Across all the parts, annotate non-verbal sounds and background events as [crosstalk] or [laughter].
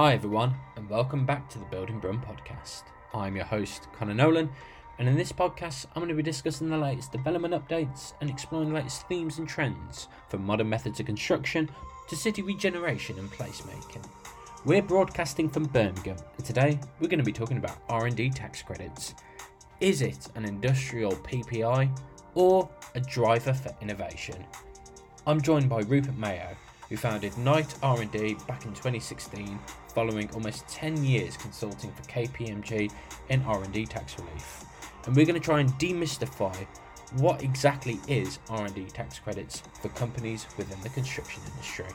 Hi, everyone, and welcome back to the Building Brum podcast. I'm your host, Connor Nolan, and in this podcast, I'm going to be discussing the latest development updates and exploring the latest themes and trends from modern methods of construction to city regeneration and placemaking. We're broadcasting from Birmingham, and today we're going to be talking about R&D tax credits. Is it an industrial PPI or a driver for innovation? I'm joined by Rupert Mayo, who founded Knight R&D back in 2016 following almost 10 years consulting for KPMG in R&D tax relief. And we're going to try and demystify what exactly is R&D tax credits for companies within the construction industry.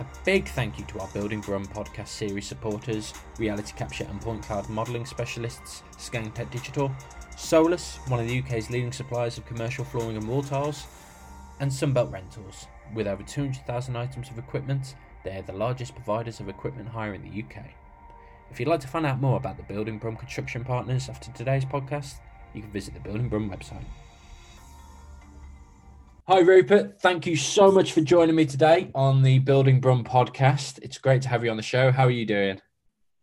A big thank you to our Building Brum podcast series supporters, Reality Capture and Point Cloud modelling specialists, Scantech Digital, Solus, one of the UK's leading suppliers of commercial flooring and wall tiles, and Sunbelt Rentals. With over 200,000 items of equipment, they are the largest providers of equipment hire in the UK. If you'd like to find out more about the Building Brum construction partners after today's podcast, you can visit the Building Brum website. Hi, Rupert. Thank you so much for joining me today on the Building Brum podcast. It's great to have you on the show. How are you doing?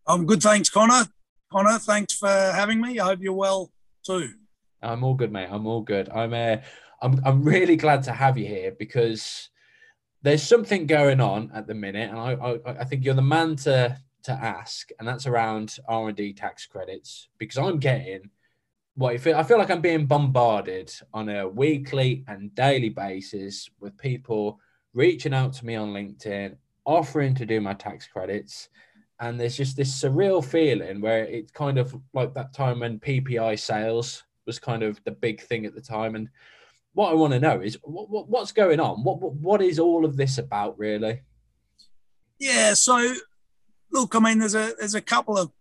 I'm good, thanks, Connor. Connor, thanks for having me. I hope you're well too. I'm all good, mate. I'm all good. I'm uh, I'm I'm really glad to have you here because there's something going on at the minute, and I I, I think you're the man to to ask, and that's around R and D tax credits because I'm getting what feel, I feel like I'm being bombarded on a weekly and daily basis with people reaching out to me on LinkedIn, offering to do my tax credits. And there's just this surreal feeling where it's kind of like that time when PPI sales was kind of the big thing at the time. And what I want to know is what, what, what's going on? What, what what is all of this about, really? Yeah. So, look, I mean, there's a there's a couple of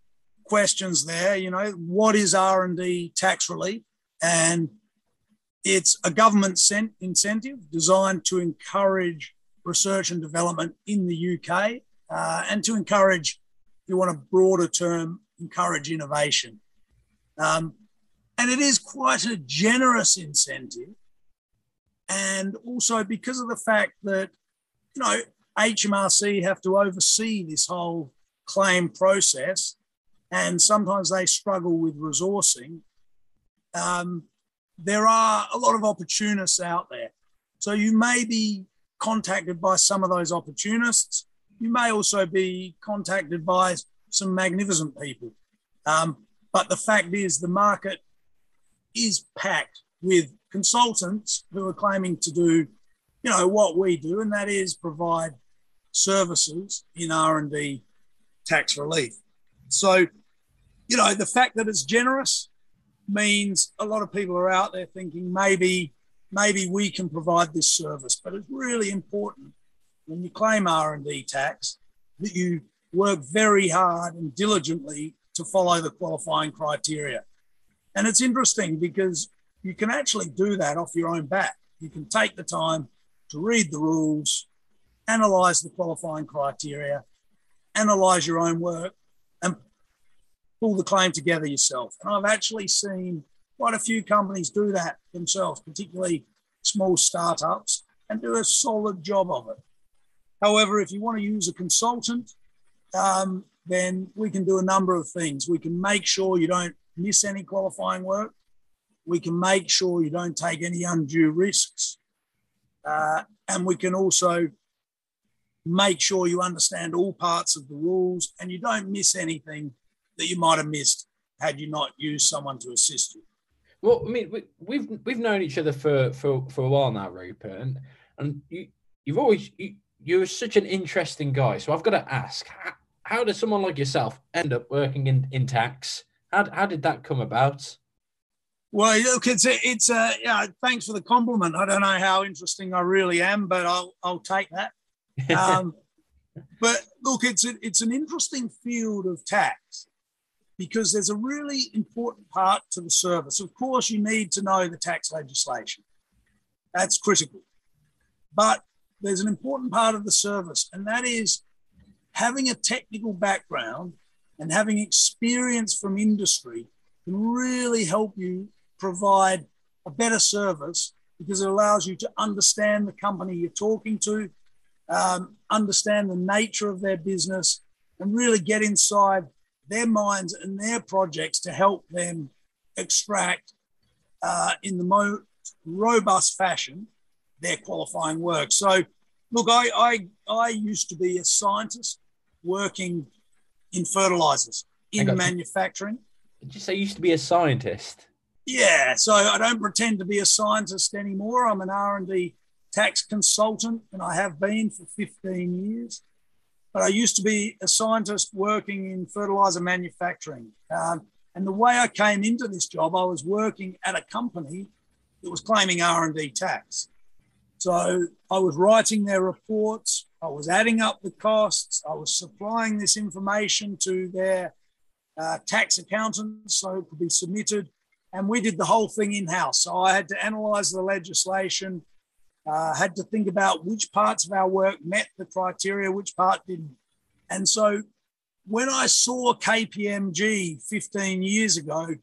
questions there. You know, what is R and D tax relief? And it's a government incentive designed to encourage research and development in the UK uh, and to encourage, if you want a broader term, encourage innovation. Um, and it is quite a generous incentive. And also because of the fact that, you know, HMRC have to oversee this whole claim process and sometimes they struggle with resourcing. Um, there are a lot of opportunists out there. So you may be contacted by some of those opportunists. You may also be contacted by some magnificent people. Um, but the fact is, the market is packed with consultants who are claiming to do, you know, what we do, and that is provide services in R and D tax relief. So, you know, the fact that it's generous means a lot of people are out there thinking maybe maybe we can provide this service. But it's really important when you claim R&D tax that you work very hard and diligently to follow the qualifying criteria. And it's interesting because you can actually do that off your own back. You can take the time to read the rules, analyze the qualifying criteria, analyze your own work, and pull the claim together yourself. And I've actually seen quite a few companies do that themselves, particularly small startups, and do a solid job of it. However, if you want to use a consultant, um, then we can do a number of things. We can make sure you don't miss any qualifying work. We can make sure you don't take any undue risks. Uh, and we can also make sure you understand all parts of the rules and you don't miss anything that you might have missed had you not used someone to assist you. Well, I mean, we, we've we've known each other for for, for a while now, Rupert, and and you you've always you, you're such an interesting guy. So I've got to ask, how, how does someone like yourself end up working in in tax? How how did that come about? Well, look, it's a, it's a, yeah. Thanks for the compliment. I don't know how interesting I really am, but I'll I'll take that. [laughs] Um, but look, it's a, it's an interesting field of tax because there's a really important part to the service. Of course, you need to know the tax legislation. That's critical. But there's an important part of the service, and that is having a technical background and having experience from industry can really help you provide a better service because it allows you to understand the company you're talking to um, understand the nature of their business, and really get inside their minds and their projects to help them extract uh, in the most robust fashion their qualifying work. So, look, I, I, I used to be a scientist working in fertilizers in manufacturing. Did you say you used to be a scientist? Yeah, so I don't pretend to be a scientist anymore. I'm an R&D tax consultant, and I have been for 15 years. But I used to be a scientist working in fertilizer manufacturing. Um, and the way I came into this job, I was working at a company that was claiming R&D tax. So I was writing their reports, I was adding up the costs, I was supplying this information to their uh, tax accountants so it could be submitted. And we did the whole thing in house. So I had to analyze the legislation, uh, had to think about which parts of our work met the criteria, which part didn't. And so when I saw KPMG 15 years ago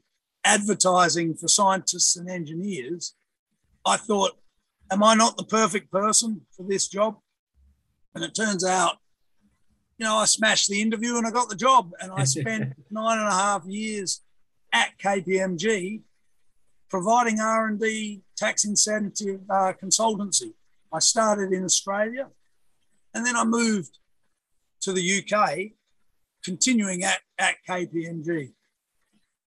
advertising for scientists and engineers, I thought, am I not the perfect person for this job? And it turns out, you know, I smashed the interview and I got the job. And I spent [laughs] nine and a half years at KPMG providing R&D tax incentive uh, consultancy. I started in Australia and then I moved to the UK, continuing at, at KPMG.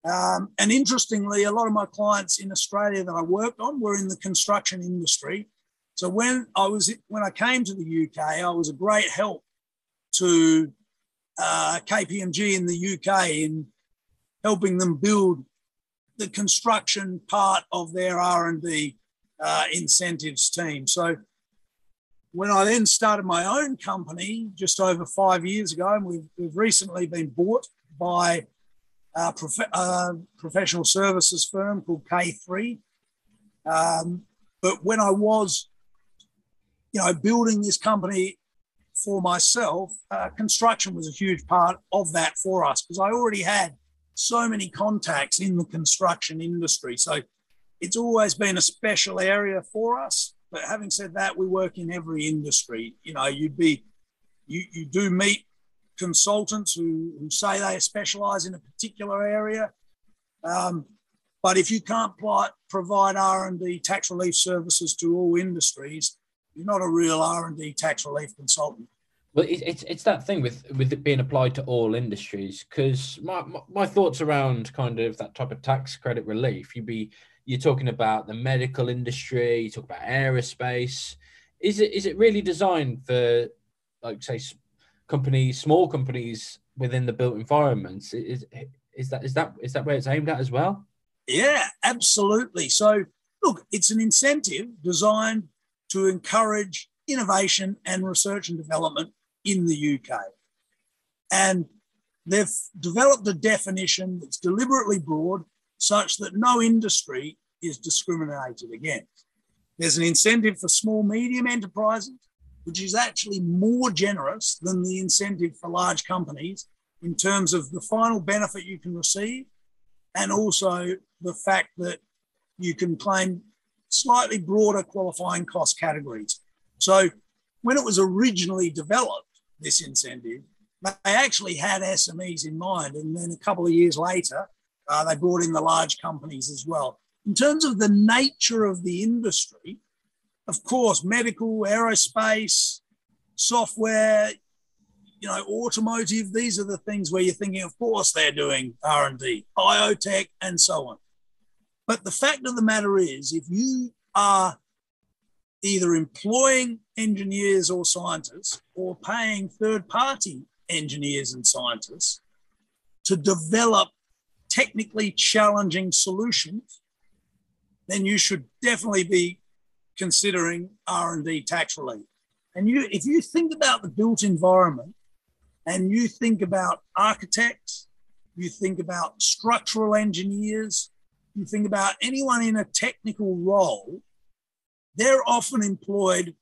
Um, and interestingly, a lot of my clients in Australia that I worked on were in the construction industry. So when I was when I came to the UK, I was a great help to uh, KPMG in the UK in helping them build the construction part of their R&D uh, incentives team. So when I then started my own company just over five years ago, and we've, we've recently been bought by a prof- professional services firm called K3. Um, but when I was, you know, building this company for myself, uh, construction was a huge part of that for us because I already had so many contacts in the construction industry. So it's always been a special area for us. But having said that, we work in every industry. You know, you'd be, you, you do meet consultants who, who say they specialize in a particular area. Um, but if you can't provide R&D tax relief services to all industries, you're not a real R&D tax relief consultant. Well, it's it's that thing with with it being applied to all industries because my, my, my thoughts around kind of that type of tax credit relief. You'd be you're talking about the medical industry. You talk about aerospace. Is it is it really designed for like say companies, small companies within the built environments? Is is that is that is that where it's aimed at as well? Yeah, absolutely. So look, it's an incentive designed to encourage innovation and research and development in the UK. And they've developed a definition that's deliberately broad such that no industry is discriminated against. There's an incentive for small, medium enterprises, which is actually more generous than the incentive for large companies in terms of the final benefit you can receive and also the fact that you can claim slightly broader qualifying cost categories. So when it was originally developed, this incentive. They actually had SMEs in mind. And then a couple of years later, uh, they brought in the large companies as well. In terms of the nature of the industry, of course, medical, aerospace, software, you know, automotive, these are the things where you're thinking, of course, they're doing R&D, biotech, and so on. But the fact of the matter is, if you are either employing engineers or scientists or paying third party engineers and scientists to develop technically challenging solutions then you should definitely be considering r&d tax relief. And you if you think about the built environment and you think about architects you think about structural engineers you think about anyone in a technical role they're often employed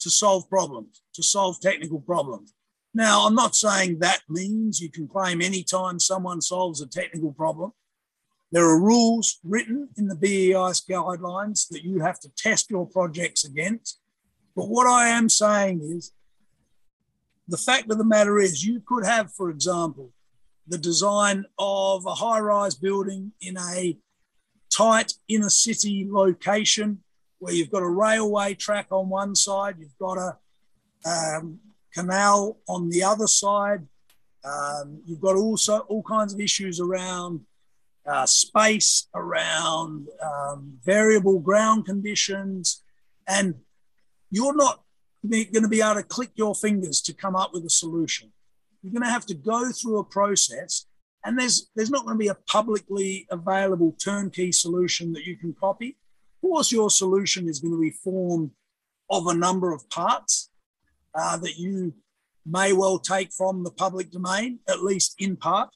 to solve problems, to solve technical problems. Now, I'm not saying that means you can claim anytime someone solves a technical problem. There are rules written in the BEIS guidelines that you have to test your projects against. But what I am saying is the fact of the matter is, you could have, for example, the design of a high rise building in a tight inner city location where you've got a railway track on one side, you've got a um, canal on the other side, um, you've got also all kinds of issues around uh, space, around um, variable ground conditions, and you're not going to be able to click your fingers to come up with a solution. You're going to have to go through a process, and there's there's not going to be a publicly available turnkey solution that you can copy. Course, your solution is going to be formed of a number of parts uh, that you may well take from the public domain, at least in part.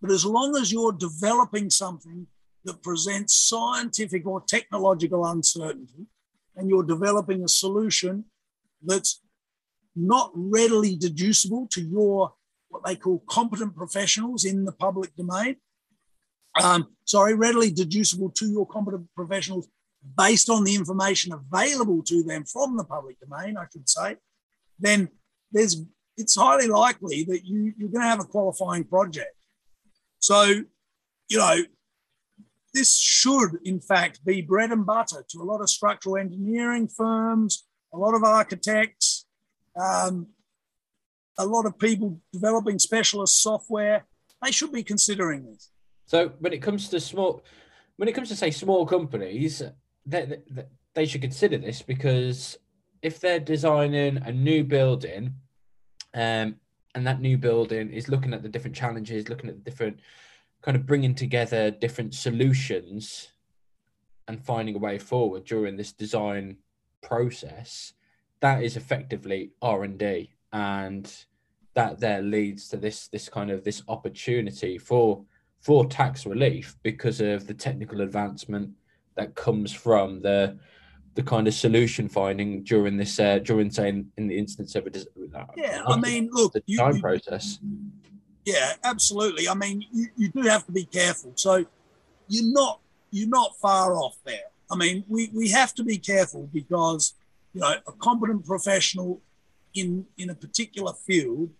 But as long as you're developing something that presents scientific or technological uncertainty, and you're developing a solution that's not readily deducible to your what they call competent professionals in the public domain. Um, sorry, readily deducible to your competent professionals based on the information available to them from the public domain, I should say, then there's it's highly likely that you, you're going to have a qualifying project. So, you know, this should, in fact, be bread and butter to a lot of structural engineering firms, a lot of architects, um, a lot of people developing specialist software. They should be considering this. So, when it comes to small, when it comes to say small companies, they, they, they should consider this because if they're designing a new building um, and that new building is looking at the different challenges, looking at the different kind of bringing together different solutions and finding a way forward during this design process. That is effectively R and D, and that there leads to this this kind of this opportunity for for tax relief because of the technical advancement that comes from the the kind of solution finding during this uh, during saying in the instance of a uh, yeah i mean look the design you, process. Yeah absolutely. I mean you, you do have to be careful. So you're not you're not far off there. I mean we, we have to be careful because you know a competent professional in in a particular field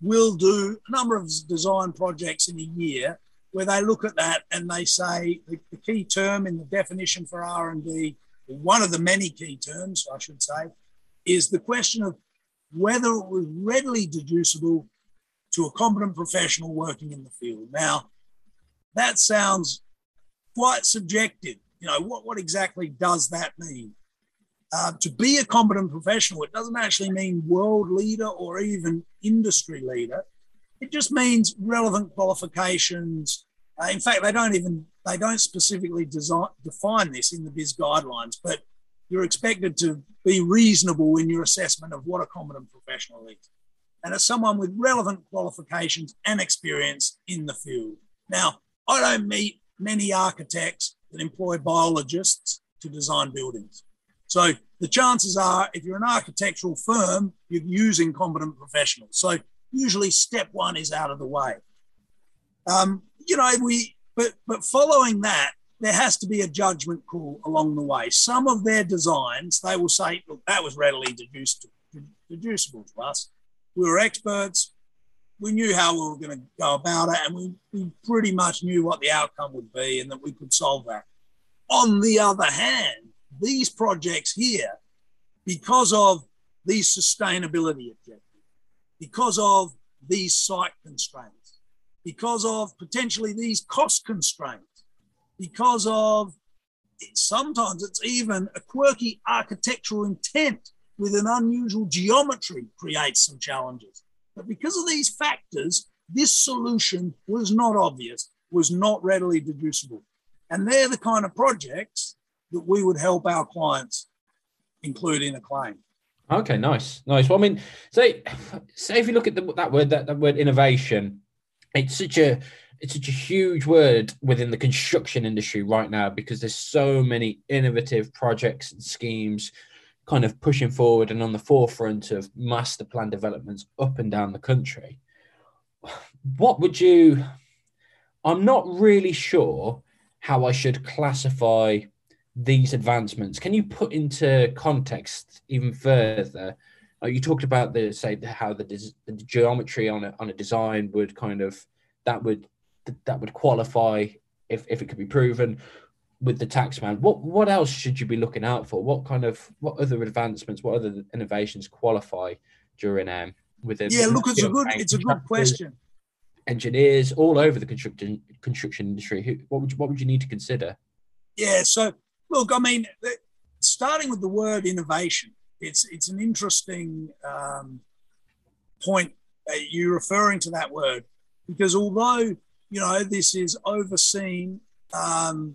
will do a number of design projects in a year where they look at that and they say the, the key term in the definition for r&d one of the many key terms, I should say, is the question of whether it was readily deducible to a competent professional working in the field. Now, that sounds quite subjective. You know, what, what exactly does that mean? Uh, to be a competent professional, it doesn't actually mean world leader or even industry leader. It just means relevant qualifications. Uh, in fact, they don't even they don't specifically design, define this in the BIS guidelines, but you're expected to be reasonable in your assessment of what a competent professional is. And as someone with relevant qualifications and experience in the field. Now, I don't meet many architects that employ biologists to design buildings. So the chances are, if you're an architectural firm, you're using competent professionals. So usually step one is out of the way. Um, you know, we but but following that, there has to be a judgment call along the way. Some of their designs, they will say, look, that was readily deduced, deducible to us. We were experts. We knew how we were going to go about it, and we, we pretty much knew what the outcome would be and that we could solve that. On the other hand, these projects here, because of these sustainability objectives, because of these site constraints, because of potentially these cost constraints, because of sometimes it's even a quirky architectural intent with an unusual geometry creates some challenges. But because of these factors, this solution was not obvious, was not readily deducible. And they're the kind of projects that we would help our clients include in a claim. Okay, nice, nice. Well, I mean, say, say if you look at the, that word, that, that word innovation, it's such a it's such a huge word within the construction industry right now because there's so many innovative projects and schemes kind of pushing forward and on the forefront of master plan developments up and down the country. What would you? I'm not really sure how I should classify these advancements. Can you put into context even further? you talked about the say how the, the geometry on a on a design would kind of that would that would qualify if if it could be proven with the taxman. What what else should you be looking out for? What kind of what other advancements, what other innovations qualify during um within? Yeah, look, it's a good it's a good question. Engineers all over the construction construction industry. Who, what would you, what would you need to consider? Yeah, so look, I mean, starting with the word innovation, it's it's an interesting um, point that you referring to that word because although you know this is overseen um,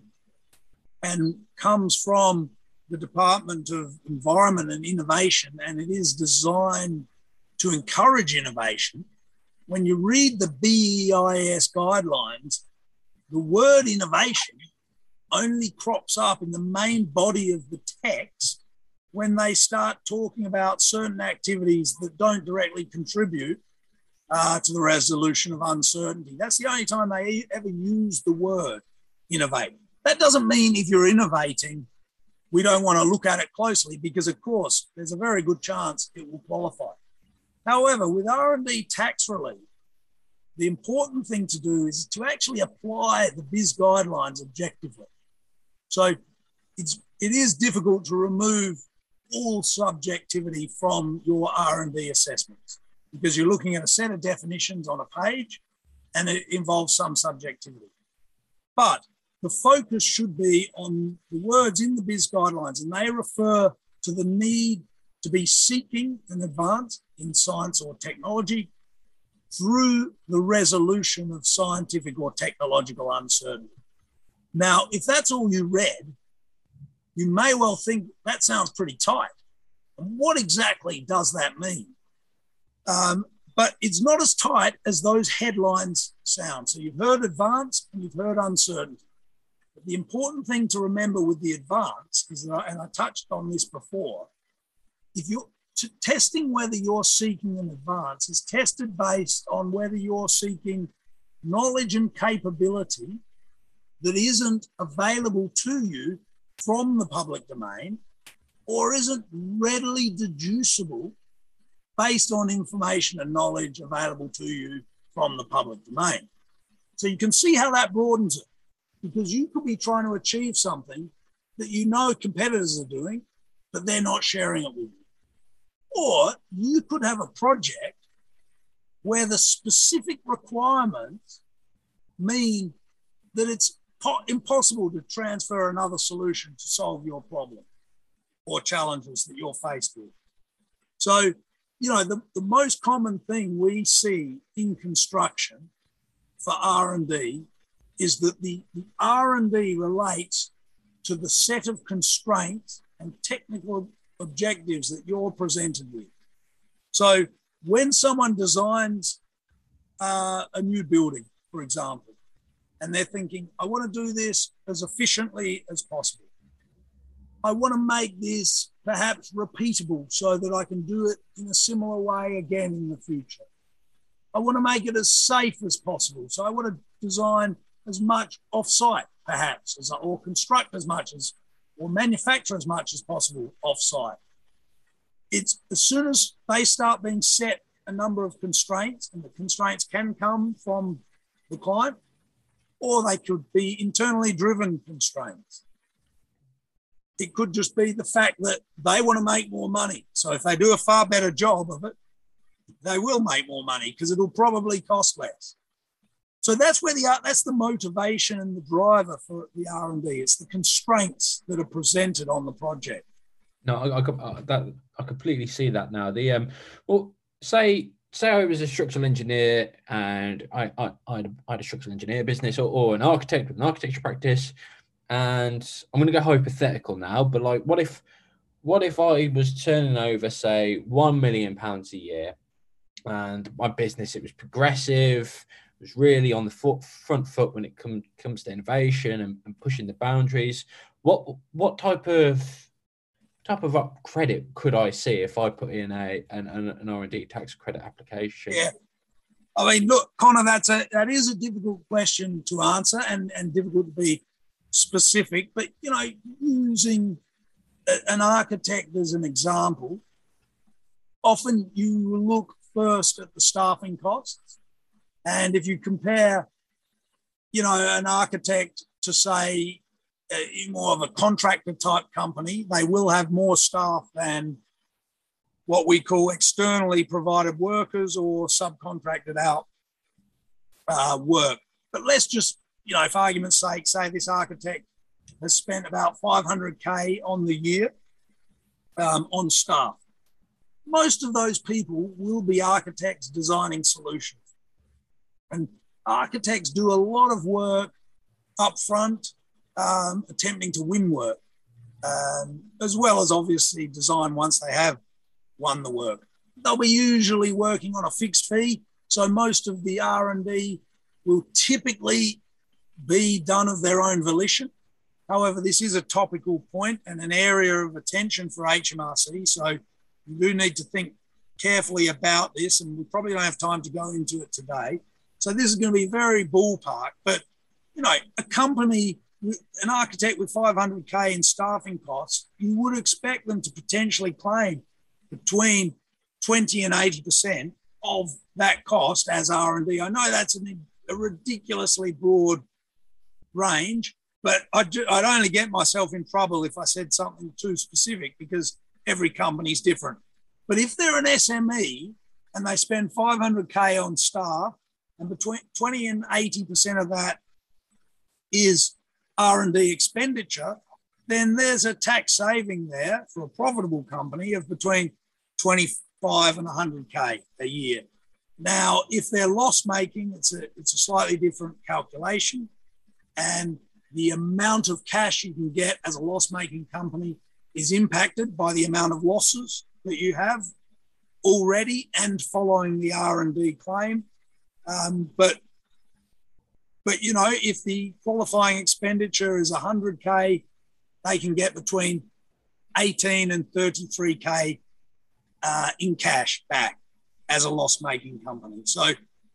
and comes from the Department of Environment and Innovation, and it is designed to encourage innovation. When you read the BEIS guidelines, the word innovation only crops up in the main body of the text when they start talking about certain activities that don't directly contribute uh, to the resolution of uncertainty. That's the only time they ever use the word innovate. That doesn't mean if you're innovating, we don't want to look at it closely because, of course, there's a very good chance it will qualify. However, with R&D tax relief, the important thing to do is to actually apply the BIS guidelines objectively. So it's it is difficult to remove all subjectivity from your R&D assessments because you're looking at a set of definitions on a page and it involves some subjectivity. But the focus should be on the words in the BIS guidelines, and they refer to the need to be seeking an advance in science or technology through the resolution of scientific or technological uncertainty. Now, if that's all you read, you may well think that sounds pretty tight. What exactly does that mean? Um, but it's not as tight as those headlines sound. So you've heard advance and you've heard uncertainty. But the important thing to remember with the advance is that, and I touched on this before, if you're t- testing whether you're seeking an advance is tested based on whether you're seeking knowledge and capability that isn't available to you from the public domain or isn't readily deducible based on information and knowledge available to you from the public domain. So you can see how that broadens it because you could be trying to achieve something that you know competitors are doing, but they're not sharing it with you. Or you could have a project where the specific requirements mean that it's impossible to transfer another solution to solve your problem or challenges that you're faced with. So, you know, the, the most common thing we see in construction for R&D is that the, the R&D relates to the set of constraints and technical objectives that you're presented with. So when someone designs uh, a new building, for example, and they're thinking, I want to do this as efficiently as possible. I want to make this perhaps repeatable so that I can do it in a similar way again in the future. I want to make it as safe as possible. So I want to design as much off-site, perhaps, as or construct as much as or manufacture as much as possible off-site. It's as soon as they start being set a number of constraints, and the constraints can come from the client, or they could be internally driven constraints. It could just be the fact that they want to make more money. So if they do a far better job of it, they will make more money because it'll probably cost less. So that's where the that's the motivation and the driver for the R and D. It's the constraints that are presented on the project. No, I, I, uh, that I completely see that now. The um, well, say say I was a structural engineer and I I, I, had, had a structural engineer business or, or an architect with an architecture practice, and I'm going to go hypothetical now. But like, what if what if I was turning over say one million pounds a year, and my business it was progressive was really on the foot, front foot when it come, comes to innovation and, and pushing the boundaries. What what type of type of up credit could I see if I put in a an, an R and D tax credit application? Yeah, I mean, look, Connor, that's a that is a difficult question to answer and and difficult to be specific. But you know, using an architect as an example, often you look first at the staffing costs. And if you compare, you know, an architect to say more of a contractor type company, they will have more staff than what we call externally provided workers or subcontracted out uh, work. But let's just, you know, for argument's sake, say this architect has spent about 500K on the year um, on staff. Most of those people will be architects designing solutions. And architects do a lot of work up front, um, attempting to win work, um, as well as obviously design once they have won the work. They'll be usually working on a fixed fee, so most of the R&D will typically be done of their own volition. However, this is a topical point and an area of attention for HMRC. So you do need to think carefully about this, and we probably don't have time to go into it today. So this is going to be very ballpark, but you know, a company, an architect with 500k in staffing costs, you would expect them to potentially claim between 20 and 80 percent of that cost as R&D. I know that's an, a ridiculously broad range, but I'd, I'd only get myself in trouble if I said something too specific because every company's different. But if they're an SME and they spend 500K on staff and between 20 and 80% of that is R&D expenditure, then there's a tax saving there for a profitable company of between 25 and 100K a year. Now, if they're loss making, it's a, it's a slightly different calculation. And the amount of cash you can get as a loss making company is impacted by the amount of losses that you have already and following the R&D claim. Um, but but you know, if the qualifying expenditure is 100k, they can get between 18 and 33k uh, in cash back as a loss-making company. So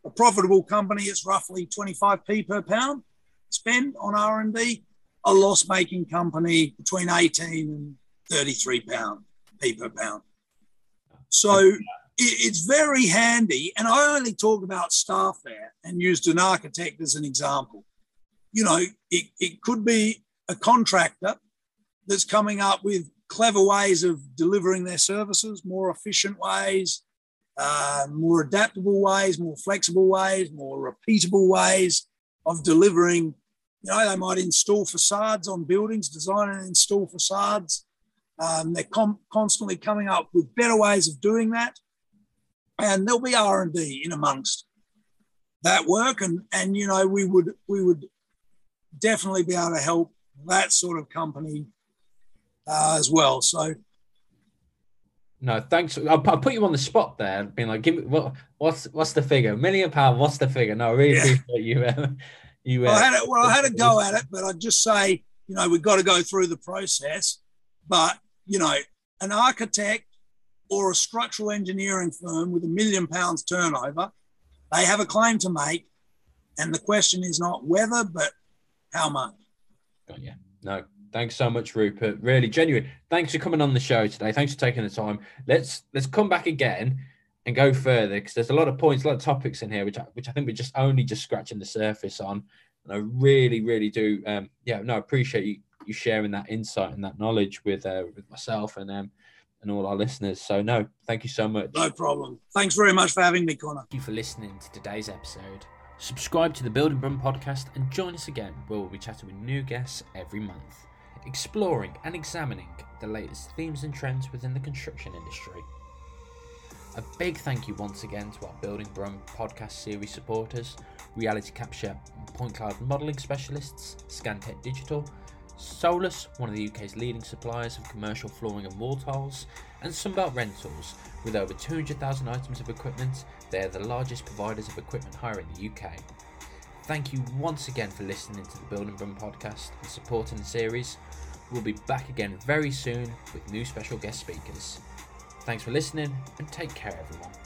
a profitable company is roughly 25p per pound spend on R&D, a loss-making company between 18 and 33 pound p per pound. So it's very handy. And I only talk about staff there and used an architect as an example. You know, it, it could be a contractor that's coming up with clever ways of delivering their services, more efficient ways, uh, more adaptable ways, more flexible ways, more repeatable ways of delivering you know, they might install facades on buildings, design and install facades. Um, they're com- constantly coming up with better ways of doing that, and there'll be R and D in amongst that work. And and you know, we would we would definitely be able to help that sort of company uh, as well. So. No, thanks. I'll, I'll, put you on the spot there, being like, "Give me what? What's what's the figure? Million pound? What's the figure?" No, I really yeah. appreciate you. Uh, you well, I had it, well, I had a go at it, but I'd just say, you know, we've got to go through the process. But, you know, an architect or a structural engineering firm with a million pounds turnover, they have a claim to make. And the question is not whether, but how much. Got you. No, thanks so much, Rupert. Really genuine. Thanks for coming on the show today. Thanks for taking the time. Let's let's come back again and go further because there's a lot of points, a lot of topics in here which I, which I think we're just only just scratching the surface on. And I really, really do, um, yeah, no, appreciate you you sharing that insight and that knowledge with uh, with myself and um and all our listeners. So no, thank you so much. No problem. Thanks very much for having me, Connor. Thank you for listening to today's episode. Subscribe to the Building Brum podcast and join us again where we'll be chatting with new guests every month, exploring and examining the latest themes and trends within the construction industry. A big thank you once again to our Building Brum podcast series supporters, Reality Capture Point Cloud modelling specialists, Scantech Digital, Solus, one of the UK's leading suppliers of commercial flooring and wall tiles, and Sunbelt Rentals, with over 200,000 items of equipment, they are the largest providers of equipment hire in the UK. Thank you once again for listening to the Building Brum podcast and supporting the series. We'll be back again very soon with new special guest speakers. Thanks for listening and take care, everyone.